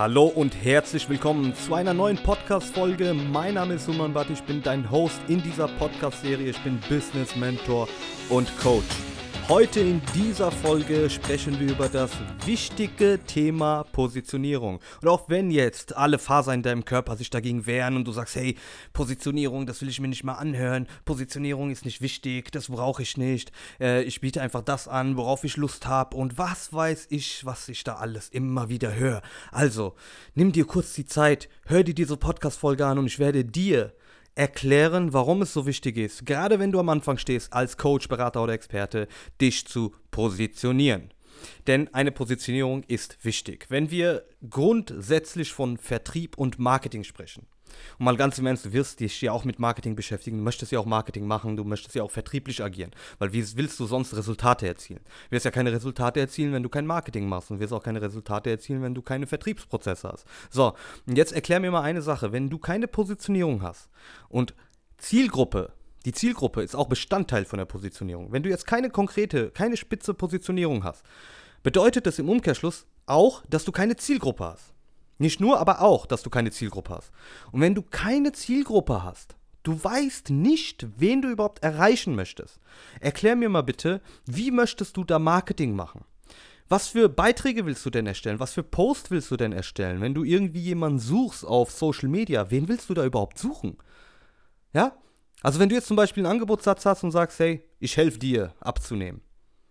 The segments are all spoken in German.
Hallo und herzlich willkommen zu einer neuen Podcast-Folge. Mein Name ist Suman Bhatt, ich bin dein Host in dieser Podcast-Serie. Ich bin Business Mentor und Coach. Heute in dieser Folge sprechen wir über das wichtige Thema Positionierung. Und auch wenn jetzt alle Fasern in deinem Körper sich dagegen wehren und du sagst, hey, Positionierung, das will ich mir nicht mal anhören, Positionierung ist nicht wichtig, das brauche ich nicht, äh, ich biete einfach das an, worauf ich Lust habe und was weiß ich, was ich da alles immer wieder höre. Also, nimm dir kurz die Zeit, hör dir diese Podcast-Folge an und ich werde dir erklären, warum es so wichtig ist, gerade wenn du am Anfang stehst, als Coach, Berater oder Experte, dich zu positionieren. Denn eine Positionierung ist wichtig. Wenn wir grundsätzlich von Vertrieb und Marketing sprechen, und mal ganz im Ernst, du wirst dich ja auch mit Marketing beschäftigen, du möchtest ja auch Marketing machen, du möchtest ja auch vertrieblich agieren, weil wie willst du sonst Resultate erzielen? Du wirst ja keine Resultate erzielen, wenn du kein Marketing machst und wirst auch keine Resultate erzielen, wenn du keine Vertriebsprozesse hast. So, und jetzt erklär mir mal eine Sache, wenn du keine Positionierung hast und Zielgruppe die Zielgruppe ist auch Bestandteil von der Positionierung. Wenn du jetzt keine konkrete, keine spitze Positionierung hast, bedeutet das im Umkehrschluss auch, dass du keine Zielgruppe hast. Nicht nur, aber auch, dass du keine Zielgruppe hast. Und wenn du keine Zielgruppe hast, du weißt nicht, wen du überhaupt erreichen möchtest, erklär mir mal bitte, wie möchtest du da Marketing machen? Was für Beiträge willst du denn erstellen? Was für Post willst du denn erstellen? Wenn du irgendwie jemanden suchst auf Social Media, wen willst du da überhaupt suchen? Ja? Also wenn du jetzt zum Beispiel einen Angebotssatz hast und sagst, hey, ich helfe dir abzunehmen,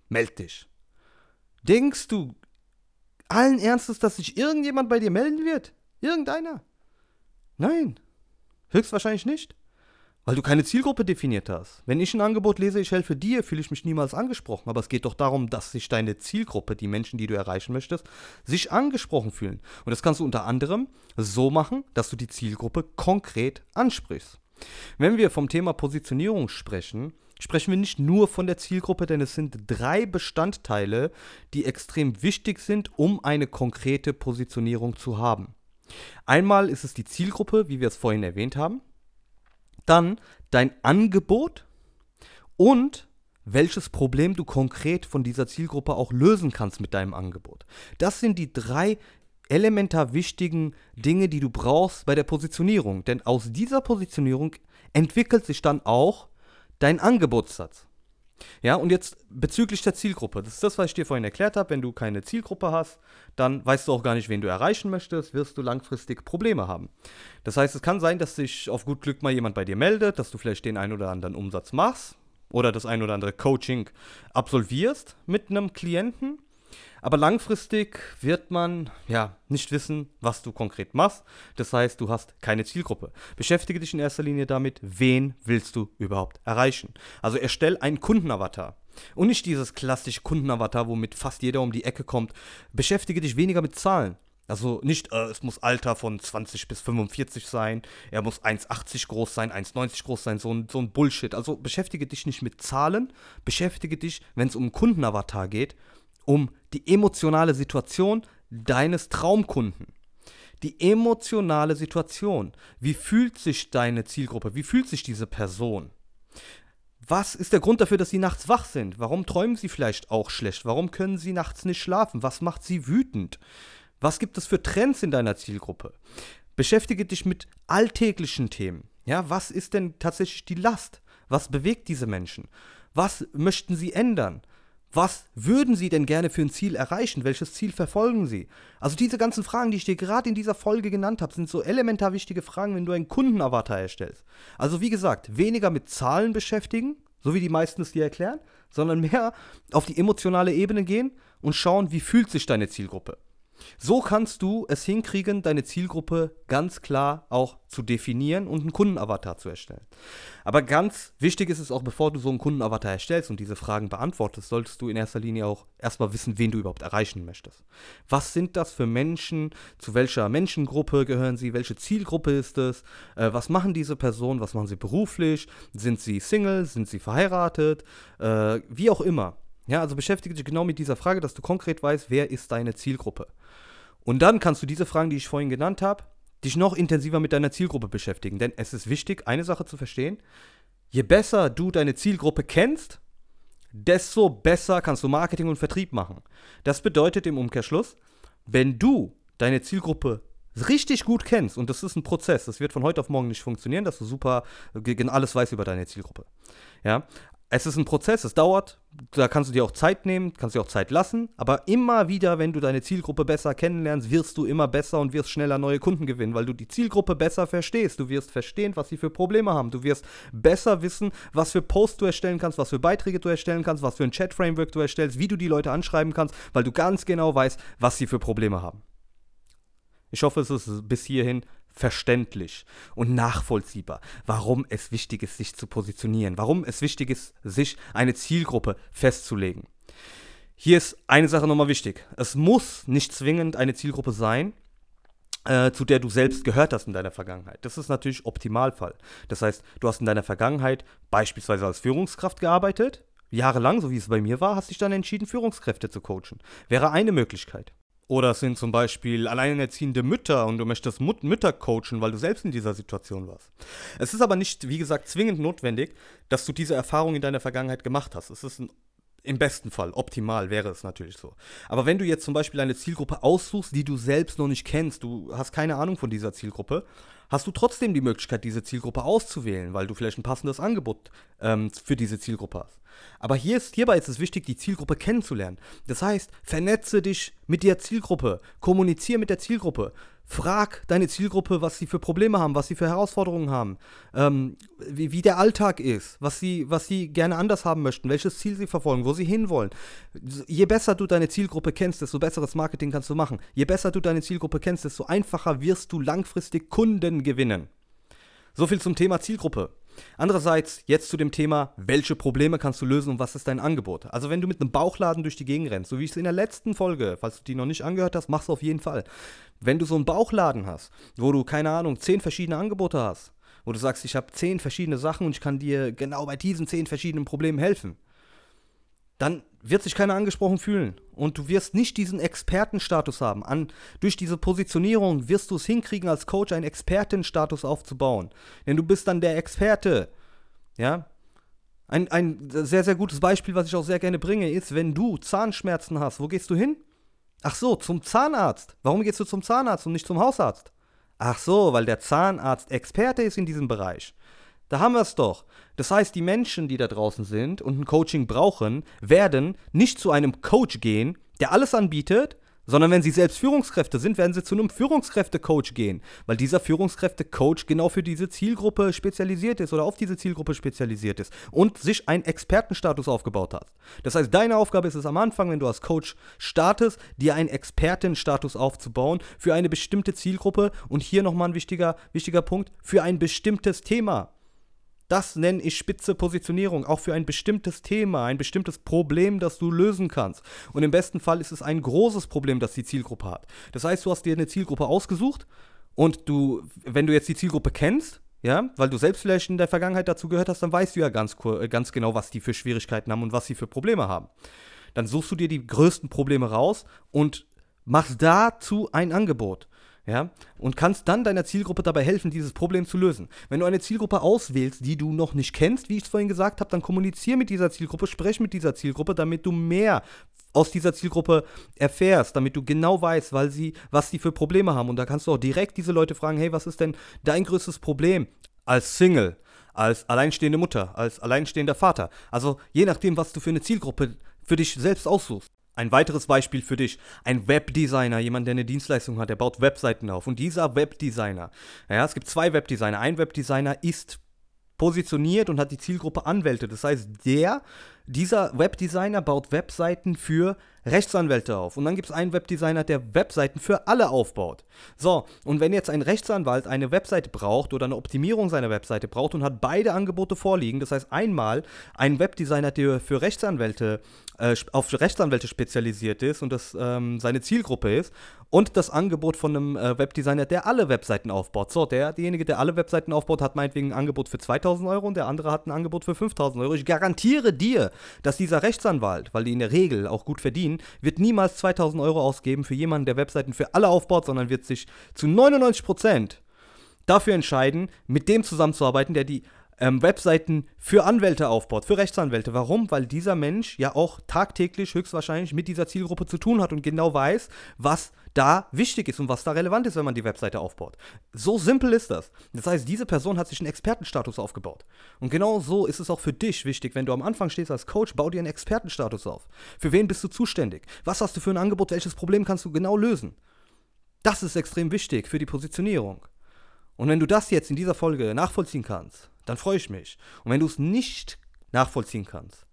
meld dich. Denkst du, allen Ernstes, dass sich irgendjemand bei dir melden wird? Irgendeiner? Nein. Höchstwahrscheinlich nicht. Weil du keine Zielgruppe definiert hast. Wenn ich ein Angebot lese, ich helfe dir, fühle ich mich niemals angesprochen. Aber es geht doch darum, dass sich deine Zielgruppe, die Menschen, die du erreichen möchtest, sich angesprochen fühlen. Und das kannst du unter anderem so machen, dass du die Zielgruppe konkret ansprichst. Wenn wir vom Thema Positionierung sprechen, sprechen wir nicht nur von der Zielgruppe, denn es sind drei Bestandteile, die extrem wichtig sind, um eine konkrete Positionierung zu haben. Einmal ist es die Zielgruppe, wie wir es vorhin erwähnt haben, dann dein Angebot und welches Problem du konkret von dieser Zielgruppe auch lösen kannst mit deinem Angebot. Das sind die drei elementar wichtigen Dinge, die du brauchst bei der Positionierung. Denn aus dieser Positionierung entwickelt sich dann auch dein Angebotssatz. Ja, und jetzt bezüglich der Zielgruppe. Das ist das, was ich dir vorhin erklärt habe. Wenn du keine Zielgruppe hast, dann weißt du auch gar nicht, wen du erreichen möchtest, wirst du langfristig Probleme haben. Das heißt, es kann sein, dass sich auf gut Glück mal jemand bei dir meldet, dass du vielleicht den ein oder anderen Umsatz machst oder das ein oder andere Coaching absolvierst mit einem Klienten aber langfristig wird man ja nicht wissen, was du konkret machst. Das heißt, du hast keine Zielgruppe. Beschäftige dich in erster Linie damit, wen willst du überhaupt erreichen. Also erstell einen Kundenavatar. Und nicht dieses klassische Kundenavatar, womit fast jeder um die Ecke kommt. Beschäftige dich weniger mit Zahlen. Also nicht, äh, es muss Alter von 20 bis 45 sein, er muss 1,80 groß sein, 1,90 groß sein, so ein, so ein Bullshit. Also beschäftige dich nicht mit Zahlen, beschäftige dich, wenn es um Kundenavatar geht, um die emotionale Situation deines Traumkunden. Die emotionale Situation. Wie fühlt sich deine Zielgruppe? Wie fühlt sich diese Person? Was ist der Grund dafür, dass sie nachts wach sind? Warum träumen sie vielleicht auch schlecht? Warum können sie nachts nicht schlafen? Was macht sie wütend? Was gibt es für Trends in deiner Zielgruppe? Beschäftige dich mit alltäglichen Themen. Ja, was ist denn tatsächlich die Last? Was bewegt diese Menschen? Was möchten sie ändern? Was würden Sie denn gerne für ein Ziel erreichen? Welches Ziel verfolgen Sie? Also diese ganzen Fragen, die ich dir gerade in dieser Folge genannt habe, sind so elementar wichtige Fragen, wenn du einen Kundenavatar erstellst. Also wie gesagt, weniger mit Zahlen beschäftigen, so wie die meisten es dir erklären, sondern mehr auf die emotionale Ebene gehen und schauen, wie fühlt sich deine Zielgruppe. So kannst du es hinkriegen, deine Zielgruppe ganz klar auch zu definieren und einen Kundenavatar zu erstellen. Aber ganz wichtig ist es auch, bevor du so einen Kundenavatar erstellst und diese Fragen beantwortest, solltest du in erster Linie auch erstmal wissen, wen du überhaupt erreichen möchtest. Was sind das für Menschen? Zu welcher Menschengruppe gehören sie? Welche Zielgruppe ist es? Äh, was machen diese Personen? Was machen sie beruflich? Sind sie Single? Sind sie verheiratet? Äh, wie auch immer. Ja, also beschäftige dich genau mit dieser Frage, dass du konkret weißt, wer ist deine Zielgruppe. Und dann kannst du diese Fragen, die ich vorhin genannt habe, dich noch intensiver mit deiner Zielgruppe beschäftigen. Denn es ist wichtig, eine Sache zu verstehen. Je besser du deine Zielgruppe kennst, desto besser kannst du Marketing und Vertrieb machen. Das bedeutet im Umkehrschluss, wenn du deine Zielgruppe richtig gut kennst, und das ist ein Prozess, das wird von heute auf morgen nicht funktionieren, dass du super alles weißt über deine Zielgruppe. Ja, es ist ein Prozess, es dauert, da kannst du dir auch Zeit nehmen, kannst dir auch Zeit lassen, aber immer wieder, wenn du deine Zielgruppe besser kennenlernst, wirst du immer besser und wirst schneller neue Kunden gewinnen, weil du die Zielgruppe besser verstehst. Du wirst verstehen, was sie für Probleme haben. Du wirst besser wissen, was für Posts du erstellen kannst, was für Beiträge du erstellen kannst, was für ein Chat-Framework du erstellst, wie du die Leute anschreiben kannst, weil du ganz genau weißt, was sie für Probleme haben. Ich hoffe, es ist bis hierhin verständlich und nachvollziehbar, warum es wichtig ist, sich zu positionieren, warum es wichtig ist, sich eine Zielgruppe festzulegen. Hier ist eine Sache nochmal wichtig. Es muss nicht zwingend eine Zielgruppe sein, äh, zu der du selbst gehört hast in deiner Vergangenheit. Das ist natürlich Optimalfall. Das heißt, du hast in deiner Vergangenheit beispielsweise als Führungskraft gearbeitet, jahrelang, so wie es bei mir war, hast dich dann entschieden, Führungskräfte zu coachen. Wäre eine Möglichkeit. Oder es sind zum Beispiel alleinerziehende Mütter und du möchtest Mut Mütter coachen, weil du selbst in dieser Situation warst. Es ist aber nicht, wie gesagt, zwingend notwendig, dass du diese Erfahrung in deiner Vergangenheit gemacht hast. Es ist ein, im besten Fall, optimal wäre es natürlich so. Aber wenn du jetzt zum Beispiel eine Zielgruppe aussuchst, die du selbst noch nicht kennst, du hast keine Ahnung von dieser Zielgruppe, hast du trotzdem die Möglichkeit, diese Zielgruppe auszuwählen, weil du vielleicht ein passendes Angebot ähm, für diese Zielgruppe hast. Aber hier ist, hierbei ist es wichtig, die Zielgruppe kennenzulernen. Das heißt, vernetze dich mit der Zielgruppe, kommuniziere mit der Zielgruppe, frag deine Zielgruppe, was sie für Probleme haben, was sie für Herausforderungen haben, ähm, wie, wie, der Alltag ist, was sie, was sie gerne anders haben möchten, welches Ziel sie verfolgen, wo sie hinwollen. Je besser du deine Zielgruppe kennst, desto besseres Marketing kannst du machen. Je besser du deine Zielgruppe kennst, desto einfacher wirst du langfristig Kunden gewinnen. So viel zum Thema Zielgruppe. Andererseits jetzt zu dem Thema, welche Probleme kannst du lösen und was ist dein Angebot? Also wenn du mit einem Bauchladen durch die Gegend rennst, so wie ich es in der letzten Folge, falls du die noch nicht angehört hast, mach es auf jeden Fall. Wenn du so einen Bauchladen hast, wo du, keine Ahnung, zehn verschiedene Angebote hast, wo du sagst, ich habe zehn verschiedene Sachen und ich kann dir genau bei diesen zehn verschiedenen Problemen helfen, dann wird sich keiner angesprochen fühlen. Und du wirst nicht diesen Expertenstatus haben. An, durch diese Positionierung wirst du es hinkriegen, als Coach einen Expertenstatus aufzubauen. Denn du bist dann der Experte. Ja? Ein, ein sehr, sehr gutes Beispiel, was ich auch sehr gerne bringe, ist, wenn du Zahnschmerzen hast, wo gehst du hin? Ach so, zum Zahnarzt. Warum gehst du zum Zahnarzt und nicht zum Hausarzt? Ach so, weil der Zahnarzt Experte ist in diesem Bereich. Da haben wir es doch. Das heißt, die Menschen, die da draußen sind und ein Coaching brauchen, werden nicht zu einem Coach gehen, der alles anbietet, sondern wenn sie selbst Führungskräfte sind, werden sie zu einem Führungskräfte-Coach gehen, weil dieser Führungskräfte-Coach genau für diese Zielgruppe spezialisiert ist oder auf diese Zielgruppe spezialisiert ist und sich einen Expertenstatus aufgebaut hat. Das heißt, deine Aufgabe ist es am Anfang, wenn du als Coach startest, dir einen Expertenstatus aufzubauen für eine bestimmte Zielgruppe und hier nochmal ein wichtiger, wichtiger Punkt, für ein bestimmtes Thema. Das nenne ich spitze Positionierung, auch für ein bestimmtes Thema, ein bestimmtes Problem, das du lösen kannst. Und im besten Fall ist es ein großes Problem, das die Zielgruppe hat. Das heißt, du hast dir eine Zielgruppe ausgesucht und du, wenn du jetzt die Zielgruppe kennst, ja, weil du selbst vielleicht in der Vergangenheit dazu gehört hast, dann weißt du ja ganz, äh, ganz genau, was die für Schwierigkeiten haben und was sie für Probleme haben. Dann suchst du dir die größten Probleme raus und machst dazu ein Angebot ja, und kannst dann deiner Zielgruppe dabei helfen, dieses Problem zu lösen. Wenn du eine Zielgruppe auswählst, die du noch nicht kennst, wie ich es vorhin gesagt habe, dann kommuniziere mit dieser Zielgruppe, sprech mit dieser Zielgruppe, damit du mehr aus dieser Zielgruppe erfährst, damit du genau weißt, weil sie, was sie für Probleme haben. Und da kannst du auch direkt diese Leute fragen, hey, was ist denn dein größtes Problem als Single, als alleinstehende Mutter, als alleinstehender Vater? Also je nachdem, was du für eine Zielgruppe für dich selbst aussuchst. Ein weiteres Beispiel für dich, ein Webdesigner, jemand, der eine Dienstleistung hat, der baut Webseiten auf. Und dieser Webdesigner, ja, es gibt zwei Webdesigner. Ein Webdesigner ist positioniert und hat die Zielgruppe Anwälte. Das heißt, der, dieser Webdesigner baut Webseiten für Rechtsanwälte auf. Und dann gibt es einen Webdesigner, der Webseiten für alle aufbaut. So, und wenn jetzt ein Rechtsanwalt eine Webseite braucht oder eine Optimierung seiner Webseite braucht und hat beide Angebote vorliegen, das heißt einmal ein Webdesigner, der für Rechtsanwälte äh, auf Rechtsanwälte spezialisiert ist und das ähm, seine Zielgruppe ist und das Angebot von einem äh, Webdesigner, der alle Webseiten aufbaut. So, der, derjenige, der alle Webseiten aufbaut, hat meinetwegen ein Angebot für 2000 Euro und der andere hat ein Angebot für 5000 Euro. Ich garantiere dir, dass dieser Rechtsanwalt, weil die in der Regel auch gut verdienen, wird niemals 2000 Euro ausgeben für jemanden, der Webseiten für alle aufbaut, sondern wird sich zu 99 Prozent dafür entscheiden, mit dem zusammenzuarbeiten, der die ähm, Webseiten für Anwälte aufbaut, für Rechtsanwälte. Warum? Weil dieser Mensch ja auch tagtäglich höchstwahrscheinlich mit dieser Zielgruppe zu tun hat und genau weiß, was da wichtig ist und was da relevant ist, wenn man die Webseite aufbaut. So simpel ist das. Das heißt, diese Person hat sich einen Expertenstatus aufgebaut. Und genau so ist es auch für dich wichtig, wenn du am Anfang stehst als Coach, bau dir einen Expertenstatus auf. Für wen bist du zuständig? Was hast du für ein Angebot? Welches Problem kannst du genau lösen? Das ist extrem wichtig für die Positionierung. Und wenn du das jetzt in dieser Folge nachvollziehen kannst, dann freue ich mich. Und wenn du es nicht nachvollziehen kannst,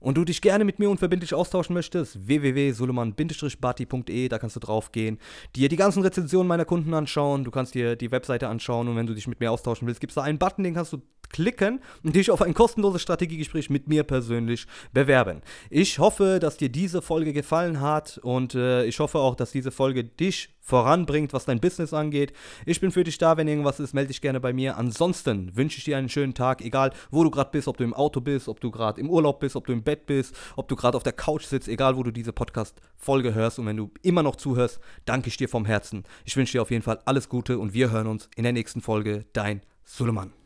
und du dich gerne mit mir unverbindlich austauschen möchtest, www.suleman-bati.de, da kannst du drauf gehen, dir die ganzen Rezensionen meiner Kunden anschauen, du kannst dir die Webseite anschauen und wenn du dich mit mir austauschen willst, gibt es da einen Button, den kannst du klicken und dich auf ein kostenloses Strategiegespräch mit mir persönlich bewerben. Ich hoffe, dass dir diese Folge gefallen hat und äh, ich hoffe auch, dass diese Folge dich voranbringt, was dein Business angeht. Ich bin für dich da, wenn irgendwas ist, melde dich gerne bei mir. Ansonsten wünsche ich dir einen schönen Tag, egal wo du gerade bist, ob du im Auto bist, ob du gerade im Urlaub bist, ob du im Bett bist, ob du gerade auf der Couch sitzt, egal wo du diese Podcast-Folge hörst und wenn du immer noch zuhörst, danke ich dir vom Herzen. Ich wünsche dir auf jeden Fall alles Gute und wir hören uns in der nächsten Folge. Dein Suleiman.